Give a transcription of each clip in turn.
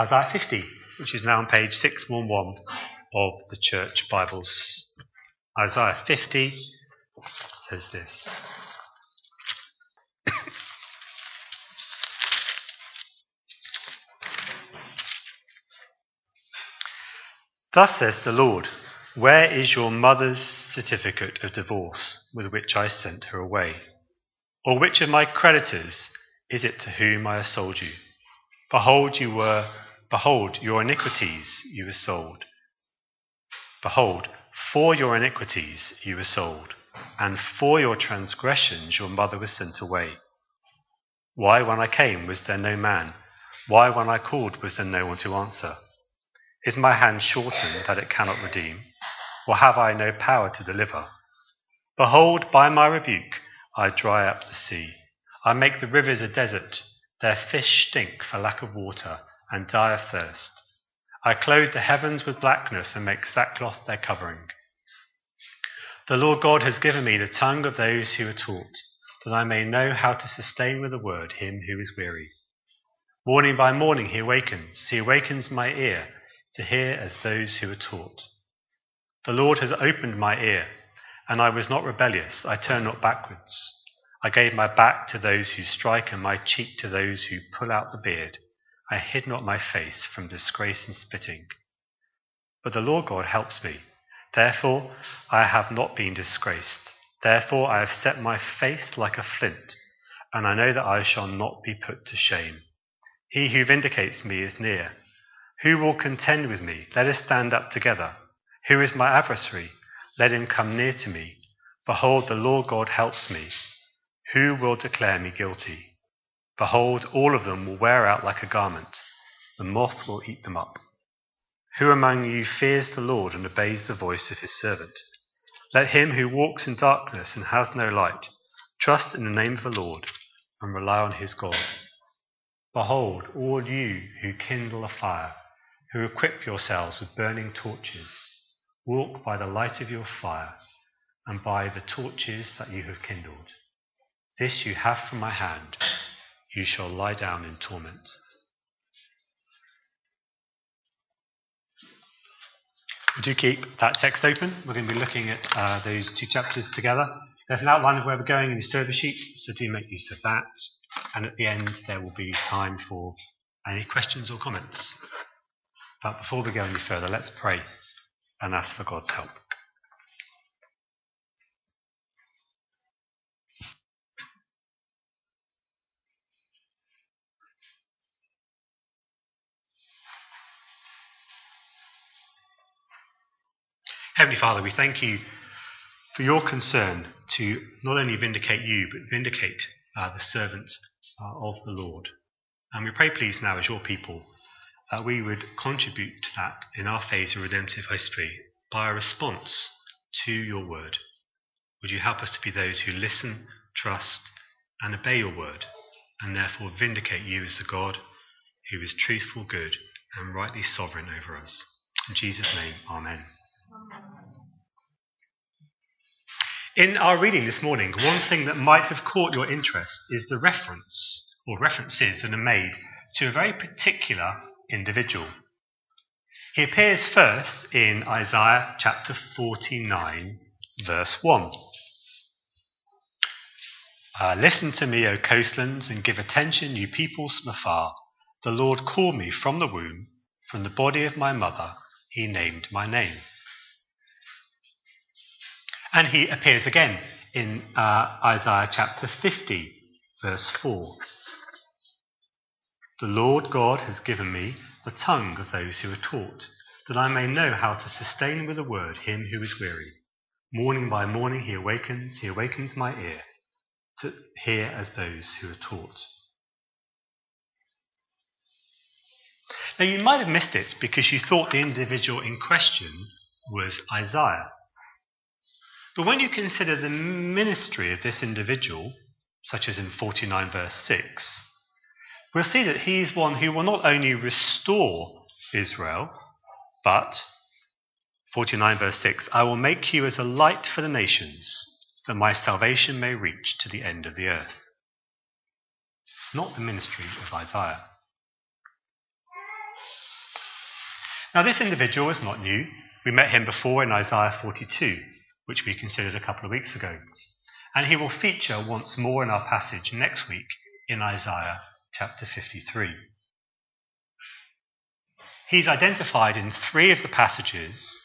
Isaiah 50, which is now on page 611 of the Church Bibles. Isaiah 50 says this. Thus says the Lord, Where is your mother's certificate of divorce with which I sent her away? Or which of my creditors is it to whom I have sold you? Behold, you were, behold, your iniquities you were sold. Behold, for your iniquities you were sold, and for your transgressions your mother was sent away. Why, when I came, was there no man? Why, when I called, was there no one to answer? Is my hand shortened that it cannot redeem? Or have I no power to deliver? Behold, by my rebuke I dry up the sea. I make the rivers a desert. Their fish stink for lack of water and die of thirst. I clothe the heavens with blackness and make sackcloth their covering. The Lord God has given me the tongue of those who are taught, that I may know how to sustain with a word him who is weary. Morning by morning he awakens, he awakens my ear to hear as those who are taught. The Lord has opened my ear, and I was not rebellious, I turned not backwards. I gave my back to those who strike and my cheek to those who pull out the beard. I hid not my face from disgrace and spitting. But the Lord God helps me. Therefore I have not been disgraced. Therefore I have set my face like a flint, and I know that I shall not be put to shame. He who vindicates me is near. Who will contend with me? Let us stand up together. Who is my adversary? Let him come near to me. Behold, the Lord God helps me. Who will declare me guilty? Behold, all of them will wear out like a garment. The moth will eat them up. Who among you fears the Lord and obeys the voice of his servant? Let him who walks in darkness and has no light trust in the name of the Lord and rely on his God. Behold, all you who kindle a fire, who equip yourselves with burning torches, walk by the light of your fire and by the torches that you have kindled. This you have from my hand you shall lie down in torment. Do keep that text open. We're going to be looking at uh, those two chapters together. There's an outline of where we're going in the service sheet, so do make use of that. And at the end, there will be time for any questions or comments. But before we go any further, let's pray and ask for God's help. Heavenly Father, we thank you for your concern to not only vindicate you, but vindicate uh, the servants uh, of the Lord. And we pray, please, now as your people, that we would contribute to that in our phase of redemptive history by a response to your word. Would you help us to be those who listen, trust, and obey your word, and therefore vindicate you as the God who is truthful, good, and rightly sovereign over us. In Jesus' name, Amen. In our reading this morning, one thing that might have caught your interest is the reference or references that are made to a very particular individual. He appears first in Isaiah chapter 49, verse 1. Uh, Listen to me, O coastlands, and give attention, you peoples from afar. The Lord called me from the womb, from the body of my mother, he named my name. And he appears again in uh, Isaiah chapter 50, verse 4. The Lord God has given me the tongue of those who are taught, that I may know how to sustain with a word him who is weary. Morning by morning he awakens, he awakens my ear to hear as those who are taught. Now you might have missed it because you thought the individual in question was Isaiah. But when you consider the ministry of this individual, such as in 49 verse 6, we'll see that he's one who will not only restore Israel, but 49 verse 6 I will make you as a light for the nations, that my salvation may reach to the end of the earth. It's not the ministry of Isaiah. Now, this individual is not new. We met him before in Isaiah 42, which we considered a couple of weeks ago. And he will feature once more in our passage next week in Isaiah chapter 53. He's identified in three of the passages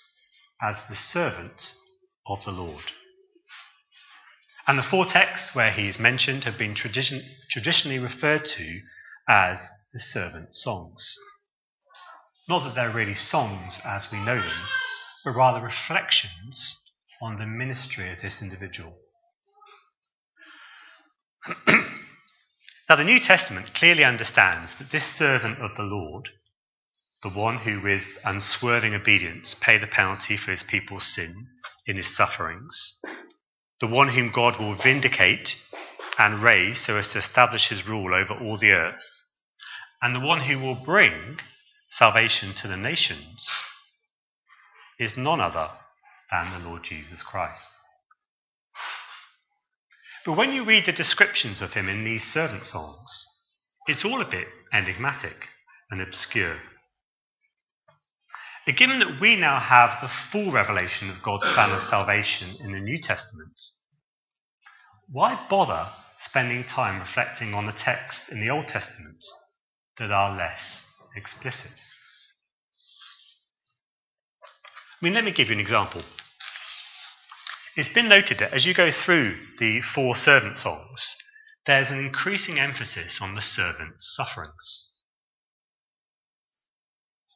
as the servant of the Lord. And the four texts where he is mentioned have been tradition, traditionally referred to as the servant songs. Not that they're really songs as we know them, but rather reflections on the ministry of this individual. now, the New Testament clearly understands that this servant of the Lord, the one who with unswerving obedience paid the penalty for his people's sin in his sufferings, the one whom God will vindicate and raise so as to establish his rule over all the earth, and the one who will bring salvation to the nations is none other than the Lord Jesus Christ. But when you read the descriptions of him in these servant songs, it's all a bit enigmatic and obscure. But given that we now have the full revelation of God's plan of salvation in the New Testament, why bother spending time reflecting on the texts in the Old Testament that are less explicit. I mean, let me give you an example. It's been noted that as you go through the four servant songs, there's an increasing emphasis on the servant's sufferings.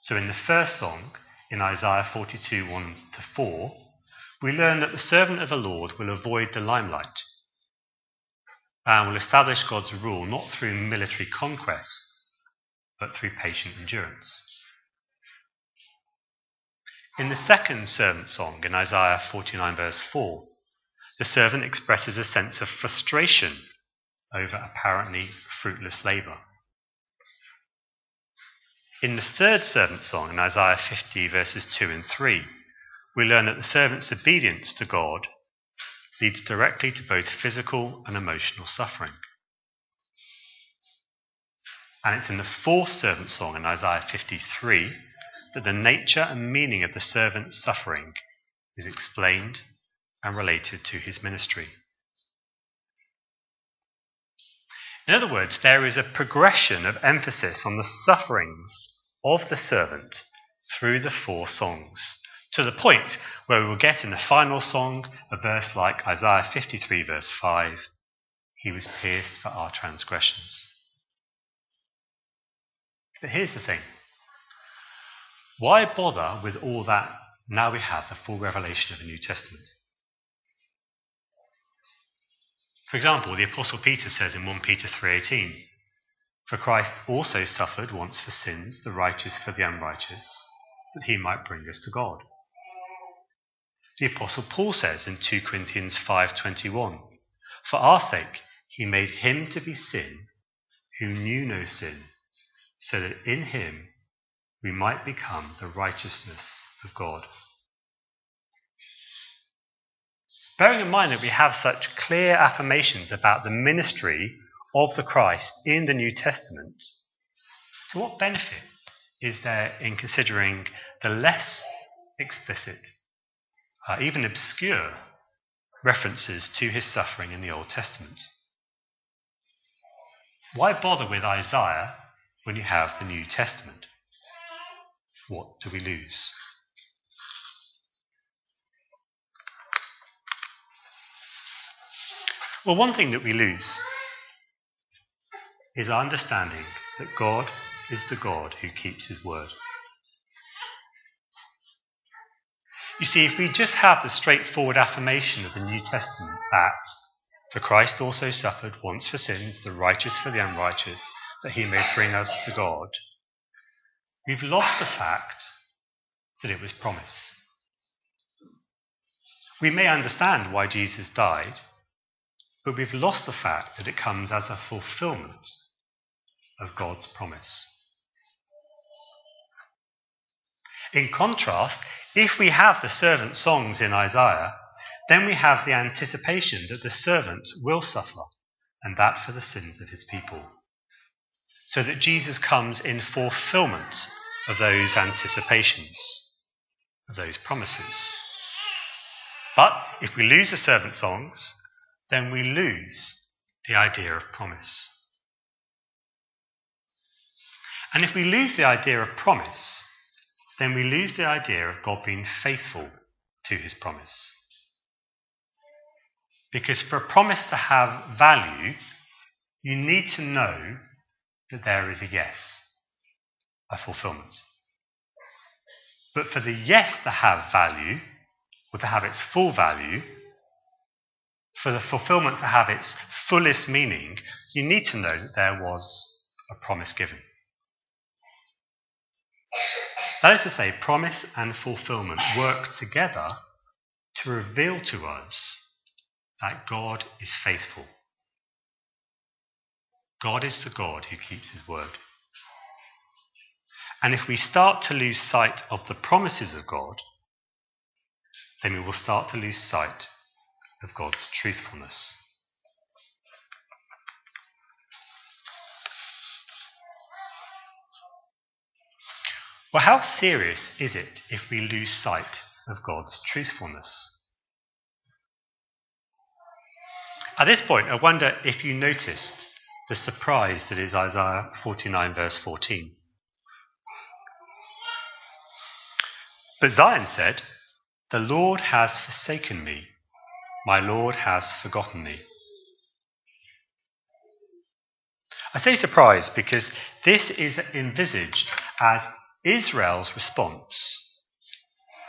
So, in the first song, in Isaiah 42 1 to 4, we learn that the servant of the Lord will avoid the limelight and will establish God's rule not through military conquest, but through patient endurance. In the second servant song, in Isaiah 49, verse 4, the servant expresses a sense of frustration over apparently fruitless labour. In the third servant song, in Isaiah 50, verses 2 and 3, we learn that the servant's obedience to God leads directly to both physical and emotional suffering. And it's in the fourth servant song in Isaiah 53 that the nature and meaning of the servant's suffering is explained and related to his ministry. In other words, there is a progression of emphasis on the sufferings of the servant through the four songs, to the point where we will get in the final song a verse like Isaiah 53, verse 5 He was pierced for our transgressions. But here's the thing why bother with all that now we have the full revelation of the New Testament? For example, the apostle Peter says in 1 Peter 3:18, "For Christ also suffered once for sins, the righteous for the unrighteous, that he might bring us to God." The apostle Paul says in 2 Corinthians 5:21, "For our sake he made him to be sin who knew no sin, so that in him we might become the righteousness of God. Bearing in mind that we have such clear affirmations about the ministry of the Christ in the New Testament, to what benefit is there in considering the less explicit, uh, even obscure, references to his suffering in the Old Testament? Why bother with Isaiah when you have the New Testament? What do we lose? Well, one thing that we lose is our understanding that God is the God who keeps his word. You see, if we just have the straightforward affirmation of the New Testament that for Christ also suffered once for sins, the righteous for the unrighteous, that he may bring us to God, we've lost the fact that it was promised. We may understand why Jesus died, but we've lost the fact that it comes as a fulfillment of God's promise. In contrast, if we have the servant songs in Isaiah, then we have the anticipation that the servant will suffer, and that for the sins of his people so that Jesus comes in fulfillment of those anticipations, of those promises. But if we lose the servant songs, then we lose the idea of promise. And if we lose the idea of promise, then we lose the idea of God being faithful to his promise. Because for a promise to have value, you need to know that there is a yes, a fulfillment. But for the yes to have value, or to have its full value, for the fulfillment to have its fullest meaning, you need to know that there was a promise given. That is to say, promise and fulfillment work together to reveal to us that God is faithful. God is the God who keeps his word. And if we start to lose sight of the promises of God, then we will start to lose sight of God's truthfulness. Well, how serious is it if we lose sight of God's truthfulness? At this point, I wonder if you noticed the surprise that is Isaiah 49, verse 14. But Zion said, The Lord has forsaken me, my Lord has forgotten me. I say surprise because this is envisaged as Israel's response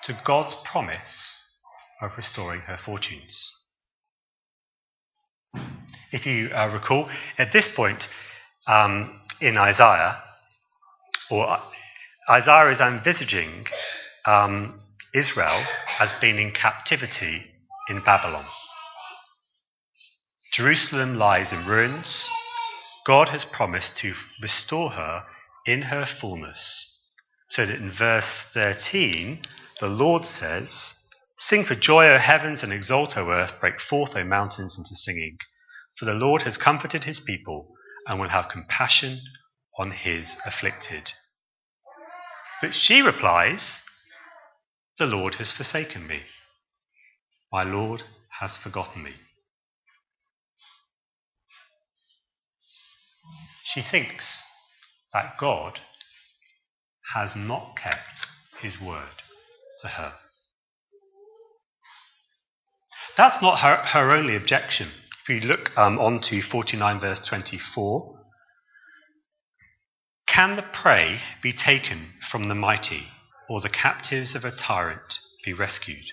to God's promise of restoring her fortunes. If you uh, recall, at this point um, in Isaiah, or Isaiah is envisaging um, Israel has been in captivity in Babylon. Jerusalem lies in ruins. God has promised to restore her in her fullness. So that in verse 13, the Lord says, Sing for joy, O heavens, and exult, O earth. Break forth, O mountains, into singing. For the Lord has comforted his people and will have compassion on his afflicted. But she replies, The Lord has forsaken me. My Lord has forgotten me. She thinks that God has not kept his word to her. That's not her, her only objection. If you look um, on to 49 verse 24, can the prey be taken from the mighty, or the captives of a tyrant be rescued?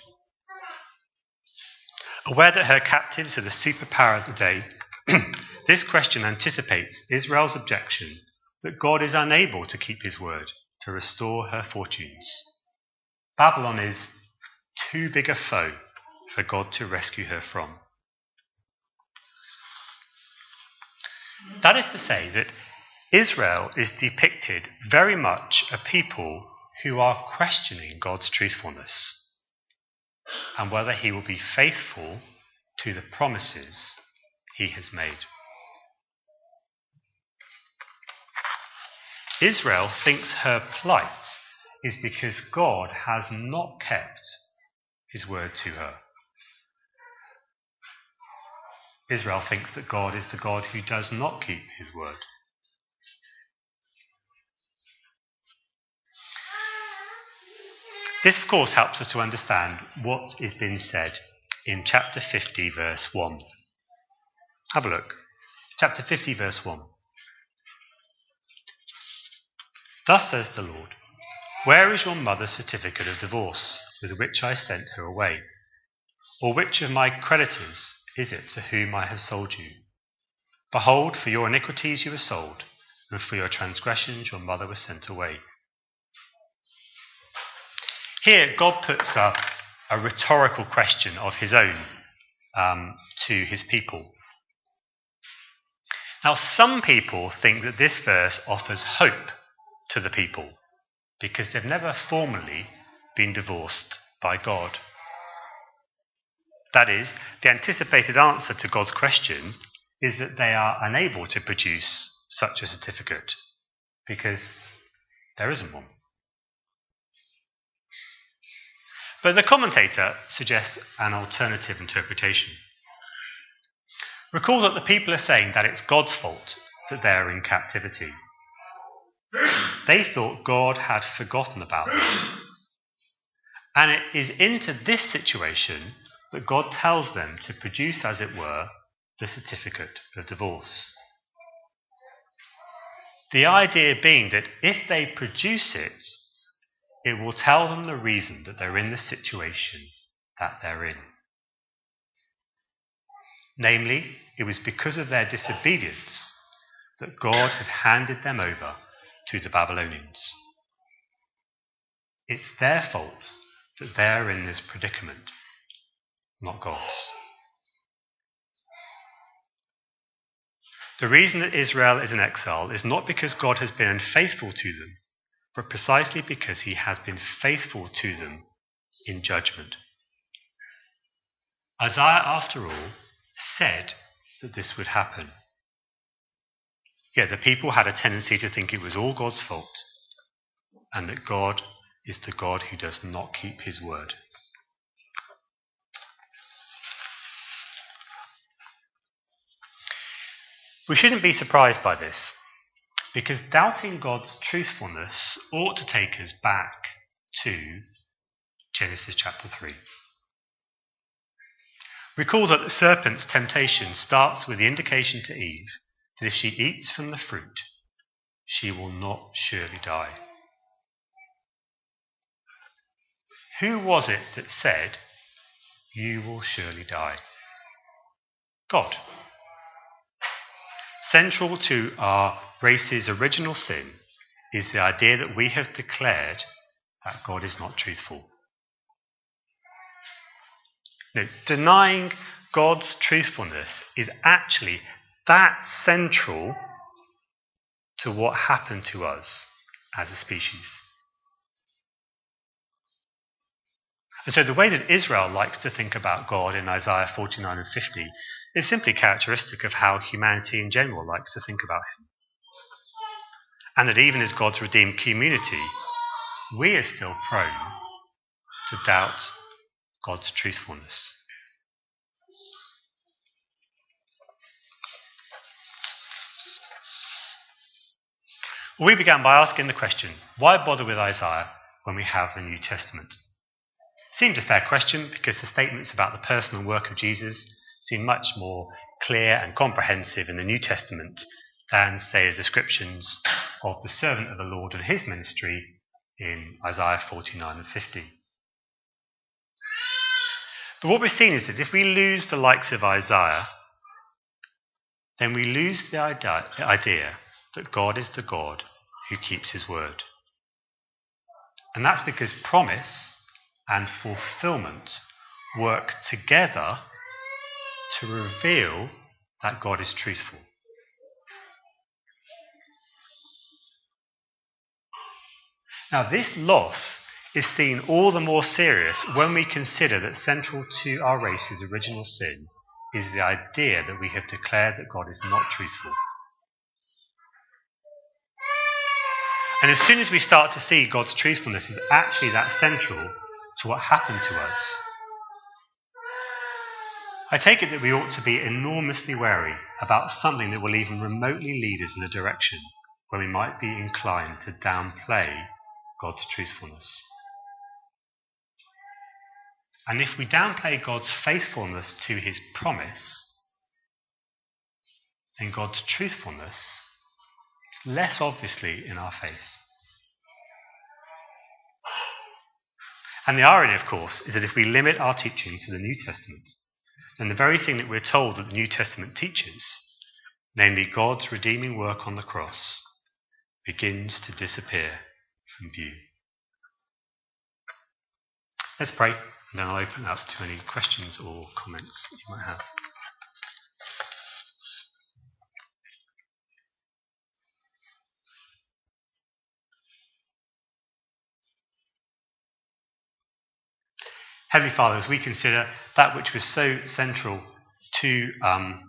Aware that her captives are the superpower of the day, this question anticipates Israel's objection that God is unable to keep his word to restore her fortunes. Babylon is too big a foe for God to rescue her from. That is to say, that Israel is depicted very much a people who are questioning God's truthfulness and whether he will be faithful to the promises he has made. Israel thinks her plight is because God has not kept his word to her. Israel thinks that God is the God who does not keep his word. This, of course, helps us to understand what is being said in chapter 50, verse 1. Have a look. Chapter 50, verse 1. Thus says the Lord Where is your mother's certificate of divorce with which I sent her away? Or which of my creditors is it to whom I have sold you? Behold, for your iniquities you were sold, and for your transgressions your mother was sent away. Here, God puts a, a rhetorical question of his own um, to his people. Now, some people think that this verse offers hope to the people because they've never formally been divorced by God. That is, the anticipated answer to God's question is that they are unable to produce such a certificate because there isn't one. But the commentator suggests an alternative interpretation. Recall that the people are saying that it's God's fault that they're in captivity. They thought God had forgotten about them. And it is into this situation that God tells them to produce, as it were, the certificate of divorce. The idea being that if they produce it, it will tell them the reason that they're in the situation that they're in. Namely, it was because of their disobedience that God had handed them over to the Babylonians. It's their fault that they're in this predicament, not God's. The reason that Israel is in exile is not because God has been unfaithful to them, but precisely because he has been faithful to them in judgment. Isaiah, after all, said that this would happen. Yet the people had a tendency to think it was all God's fault and that God is the God who does not keep his word. We shouldn't be surprised by this, because doubting God's truthfulness ought to take us back to Genesis chapter 3. Recall that the serpent's temptation starts with the indication to Eve that if she eats from the fruit, she will not surely die. Who was it that said, You will surely die? God. Central to our race's original sin is the idea that we have declared that God is not truthful. Now, denying God's truthfulness is actually that central to what happened to us as a species. And so the way that Israel likes to think about God in Isaiah 49 and 50 is simply characteristic of how humanity in general likes to think about Him. And that even as God's redeemed community, we are still prone to doubt God's truthfulness. we began by asking the question why bother with Isaiah when we have the New Testament? Seemed a fair question because the statements about the personal work of Jesus seem much more clear and comprehensive in the New Testament than, say, the descriptions of the servant of the Lord and his ministry in Isaiah 49 and 50. But what we've seen is that if we lose the likes of Isaiah, then we lose the idea that God is the God who keeps his word. And that's because promise and fulfillment work together to reveal that God is truthful. Now, this loss is seen all the more serious when we consider that central to our race's original sin is the idea that we have declared that God is not truthful. And as soon as we start to see God's truthfulness is actually that central what happened to us, I take it that we ought to be enormously wary about something that will even remotely lead us in a direction where we might be inclined to downplay God's truthfulness. And if we downplay God's faithfulness to his promise, then God's truthfulness is less obviously in our face. And the irony, of course, is that if we limit our teaching to the New Testament, then the very thing that we're told that the New Testament teaches, namely God's redeeming work on the cross, begins to disappear from view. Let's pray, and then I'll open up to any questions or comments you might have. Heavenly Father, as we consider that which was so central to um,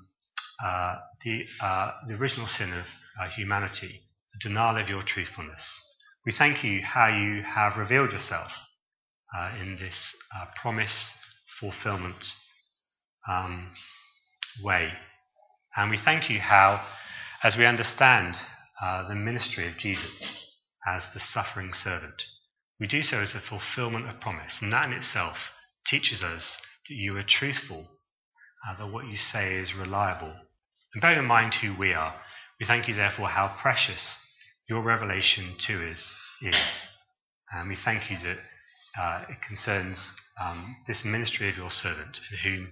uh, the, uh, the original sin of uh, humanity, the denial of your truthfulness, we thank you how you have revealed yourself uh, in this uh, promise fulfillment um, way. And we thank you how, as we understand uh, the ministry of Jesus as the suffering servant, we do so as a fulfillment of promise. And that in itself teaches us that you are truthful, uh, that what you say is reliable. And bearing in mind who we are, we thank you therefore how precious your revelation to us is. And we thank you that uh, it concerns um, this ministry of your servant, in whom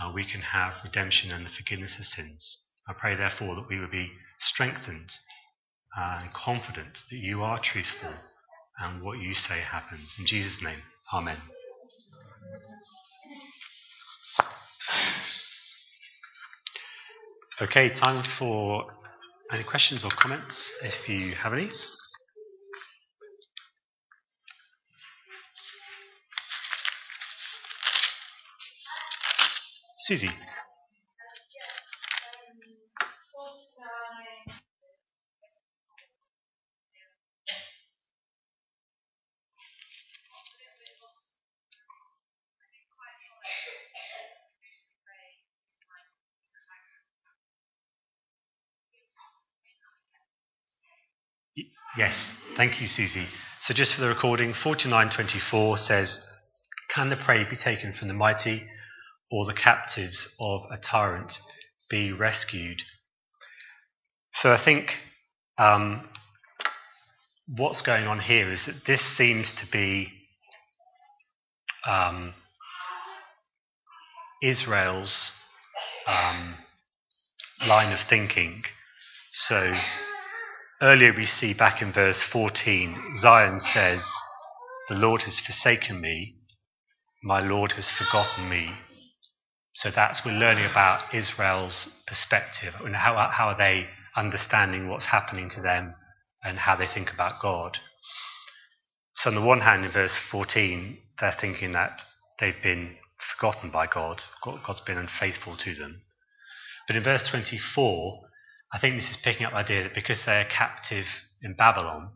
uh, we can have redemption and the forgiveness of sins. I pray, therefore, that we would be strengthened uh, and confident that you are truthful and what you say happens. In Jesus' name, Amen. Okay, time for any questions or comments if you have any. Susie. Yes, thank you, Susie. So, just for the recording, 4924 says, Can the prey be taken from the mighty, or the captives of a tyrant be rescued? So, I think um, what's going on here is that this seems to be um, Israel's um, line of thinking. So, Earlier we see back in verse 14, Zion says, The Lord has forsaken me, my Lord has forgotten me. So that's we're learning about Israel's perspective and how, how are they understanding what's happening to them and how they think about God. So on the one hand, in verse 14, they're thinking that they've been forgotten by God. God's been unfaithful to them. But in verse 24, I think this is picking up the idea that because they're captive in Babylon,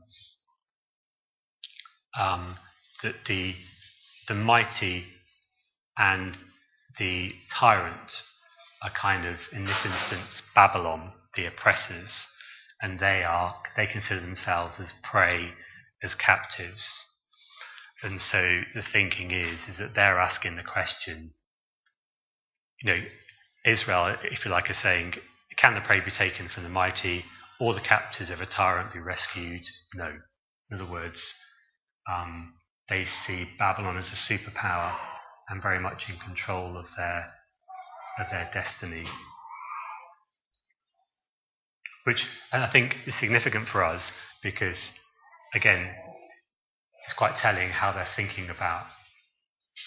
um, that the the mighty and the tyrant are kind of, in this instance, Babylon, the oppressors, and they are they consider themselves as prey, as captives. And so the thinking is is that they're asking the question, you know, Israel, if you like, is saying, can the prey be taken from the mighty, or the captives of a tyrant be rescued? No. In other words, um, they see Babylon as a superpower and very much in control of their of their destiny. Which, and I think is significant for us because, again, it's quite telling how they're thinking about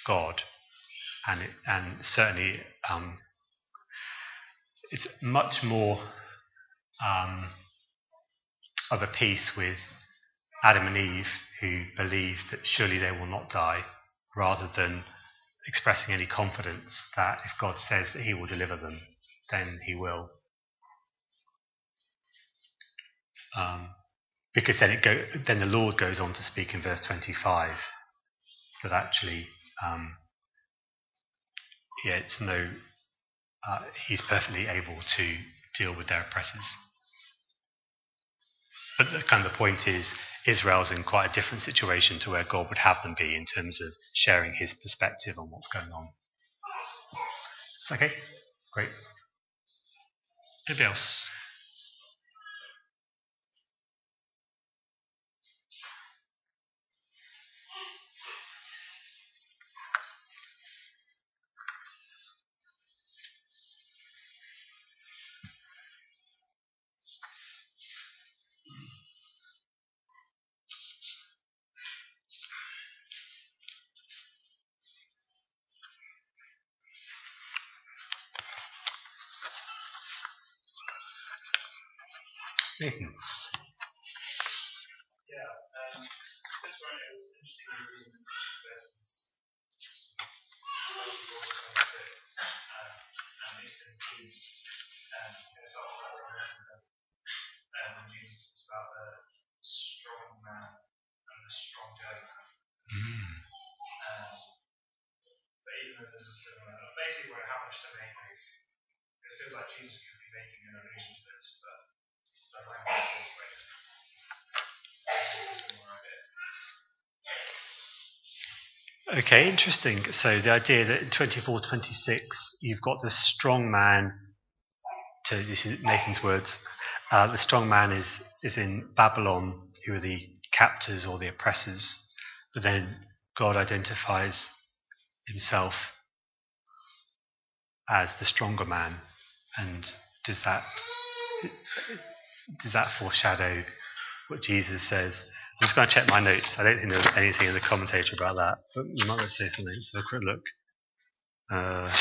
God, and and certainly um, it's much more um, of a piece with Adam and Eve, who believe that surely they will not die, rather than expressing any confidence that if God says that He will deliver them, then He will. Um, because then it go, then the Lord goes on to speak in verse 25 that actually, um, yeah, it's no uh, he's perfectly able to deal with their oppressors. But the, kind of the point is, Israel's in quite a different situation to where God would have them be in terms of sharing his perspective on what's going on. It's okay? Great. Anybody else? Basically, what happens to me, it feels like Jesus could be making an allusion to this, but the language is quite Okay, interesting. So the idea that in 24, 26, you've got the strong man, to this is Nathan's words, uh, the strong man is, is in Babylon, who are the captors or the oppressors, but then God identifies himself as the stronger man. And does that does that foreshadow what Jesus says? I'm just going to check my notes. I don't think there's anything in the commentator about that, but you might want to say something. Have a quick look. Uh,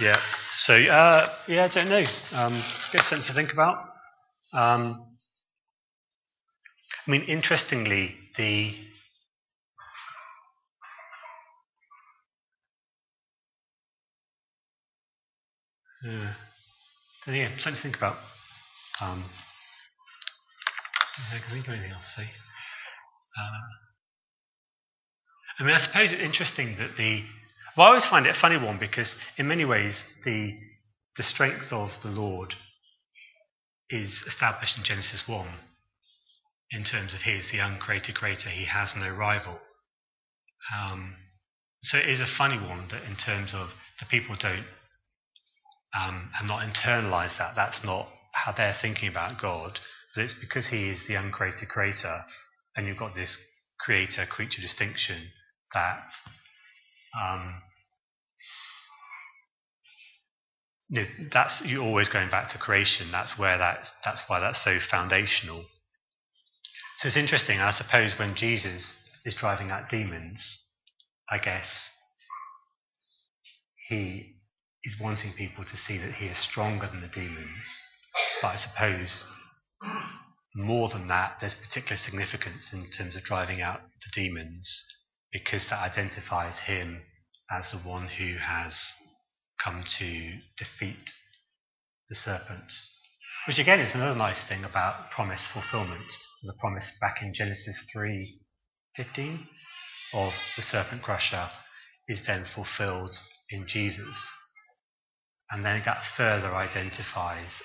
Yeah. So uh, yeah, I don't know. Um, something to think about. Um, I mean, interestingly, the uh, yeah, something to think about. Um, I can think of anything else say. Uh, I mean, I suppose it's interesting that the well, I always find it a funny one because, in many ways, the the strength of the Lord is established in Genesis one. In terms of He is the uncreated creator, He has no rival. Um, so it is a funny one that, in terms of the people don't um, have not internalized that. That's not how they're thinking about God. But it's because He is the uncreated creator, and you've got this creator creature distinction that um, that's you're always going back to creation. That's where that's that's why that's so foundational. So it's interesting. I suppose when Jesus is driving out demons, I guess he is wanting people to see that he is stronger than the demons. But I suppose more than that, there's particular significance in terms of driving out the demons because that identifies him as the one who has come to defeat the serpent. Which again is another nice thing about promise fulfillment. The promise back in Genesis 3:15 of the serpent crusher is then fulfilled in Jesus. And then that further identifies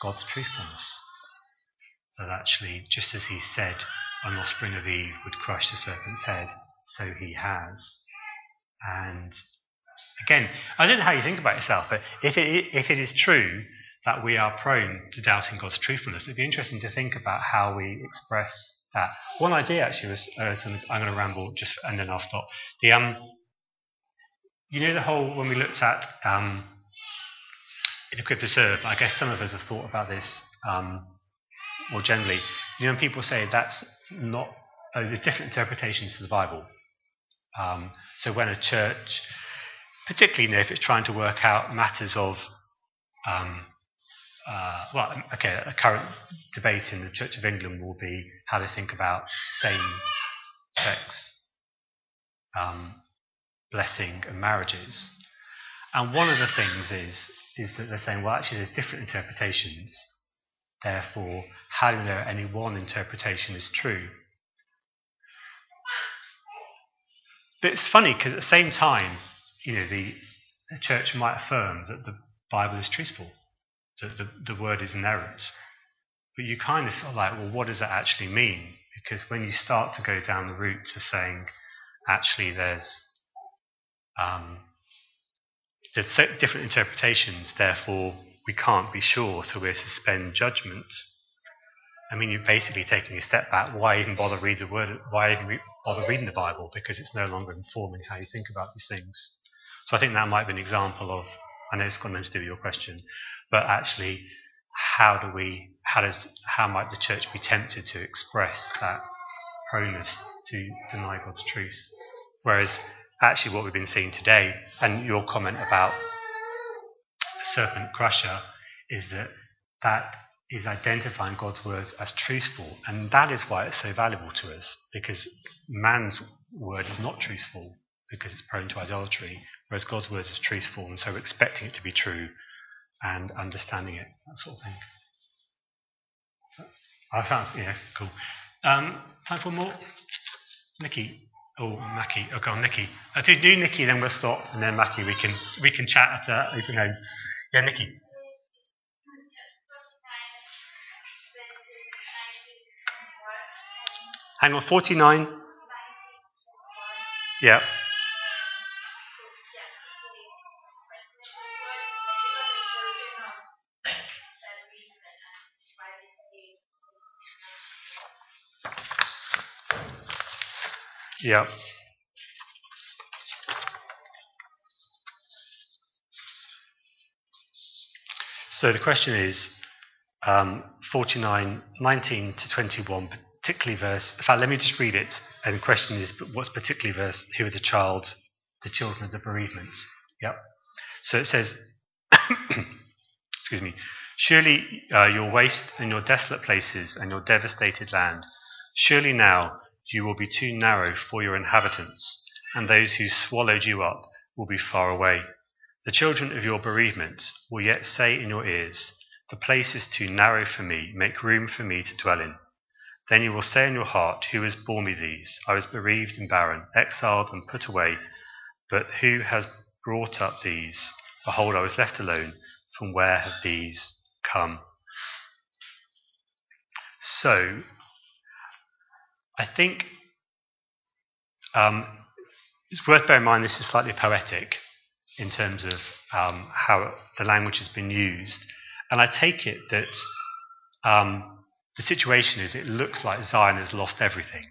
God's truthfulness. That actually, just as he said an offspring of Eve would crush the serpent's head, so he has. And again, I don't know how you think about yourself, but if it, if it is true that we are prone to doubting God's truthfulness, it'd be interesting to think about how we express that. One idea actually was, uh, I'm going to ramble just, and then I'll stop. The um, you know the whole when we looked at um, in Equip to Serve, I guess some of us have thought about this um, more generally. You know, when people say that's not, oh, there's different interpretations to the Bible. Um, so when a church, particularly you know, if it's trying to work out matters of, um, uh, well, okay, a current debate in the Church of England will be how they think about same-sex um, blessing and marriages. And one of the things is is that they're saying, well, actually, there's different interpretations. Therefore, how do we know any one interpretation is true? But it's funny because at the same time, you know, the, the church might affirm that the Bible is truthful, that the, the word is inerrant. But you kind of feel like, well, what does that actually mean? Because when you start to go down the route to saying, actually, there's um, there's different interpretations, therefore we can't be sure, so we suspend judgment. I mean, you're basically taking a step back. Why even bother read the word? Why even re- bother reading the Bible? Because it's no longer informing how you think about these things. So I think that might be an example of. I know it's got nothing to do with your question, but actually, how do we? How does? How might the church be tempted to express that proneness to deny God's truth? Whereas, actually, what we've been seeing today, and your comment about the serpent crusher, is that that is identifying God's words as truthful. And that is why it's so valuable to us, because man's word is not truthful, because it's prone to idolatry, whereas God's word is truthful, and so we're expecting it to be true and understanding it, that sort of thing. I found, yeah, cool. Um, time for more? Nikki. Oh, Mackie. Okay, on Nikki. Uh, do, do Nikki, then we'll stop, and then Mackie, we can we can chat at uh, open home. Yeah, Nikki. Hang on, 49. Yeah. Yeah. So the question is um, 49, 19 to 21, particularly verse. In fact, let me just read it. And the question is, what's particularly verse? Who are the child, the children of the bereavement? Yep. So it says, excuse me, surely uh, your waste and your desolate places and your devastated land, surely now you will be too narrow for your inhabitants, and those who swallowed you up will be far away. The children of your bereavement will yet say in your ears, The place is too narrow for me, make room for me to dwell in. Then you will say in your heart, Who has borne me these? I was bereaved and barren, exiled and put away. But who has brought up these? Behold, I was left alone. From where have these come? So, I think um, it's worth bearing in mind this is slightly poetic in terms of um, how the language has been used. And I take it that um, the situation is it looks like Zion has lost everything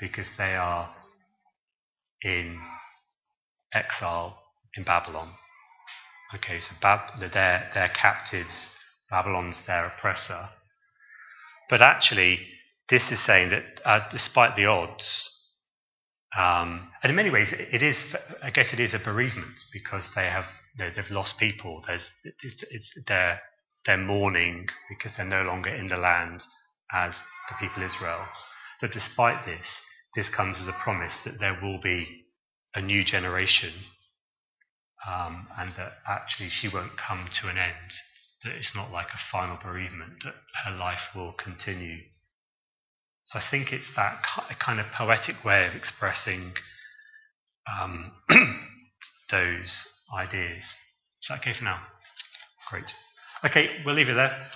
because they are in exile in Babylon. Okay, so Bab- they're, they're captives, Babylon's their oppressor. But actually, this is saying that uh, despite the odds, um, and in many ways, it is. I guess it is a bereavement because they have you know, they've lost people. There's it's, it's they're they're mourning because they're no longer in the land as the people Israel. That despite this, this comes as a promise that there will be a new generation, um, and that actually she won't come to an end. That it's not like a final bereavement. That her life will continue so I think it's that kind of poetic way of expressing um, those ideas. Is that okay for now? Great. Okay, we'll leave it there.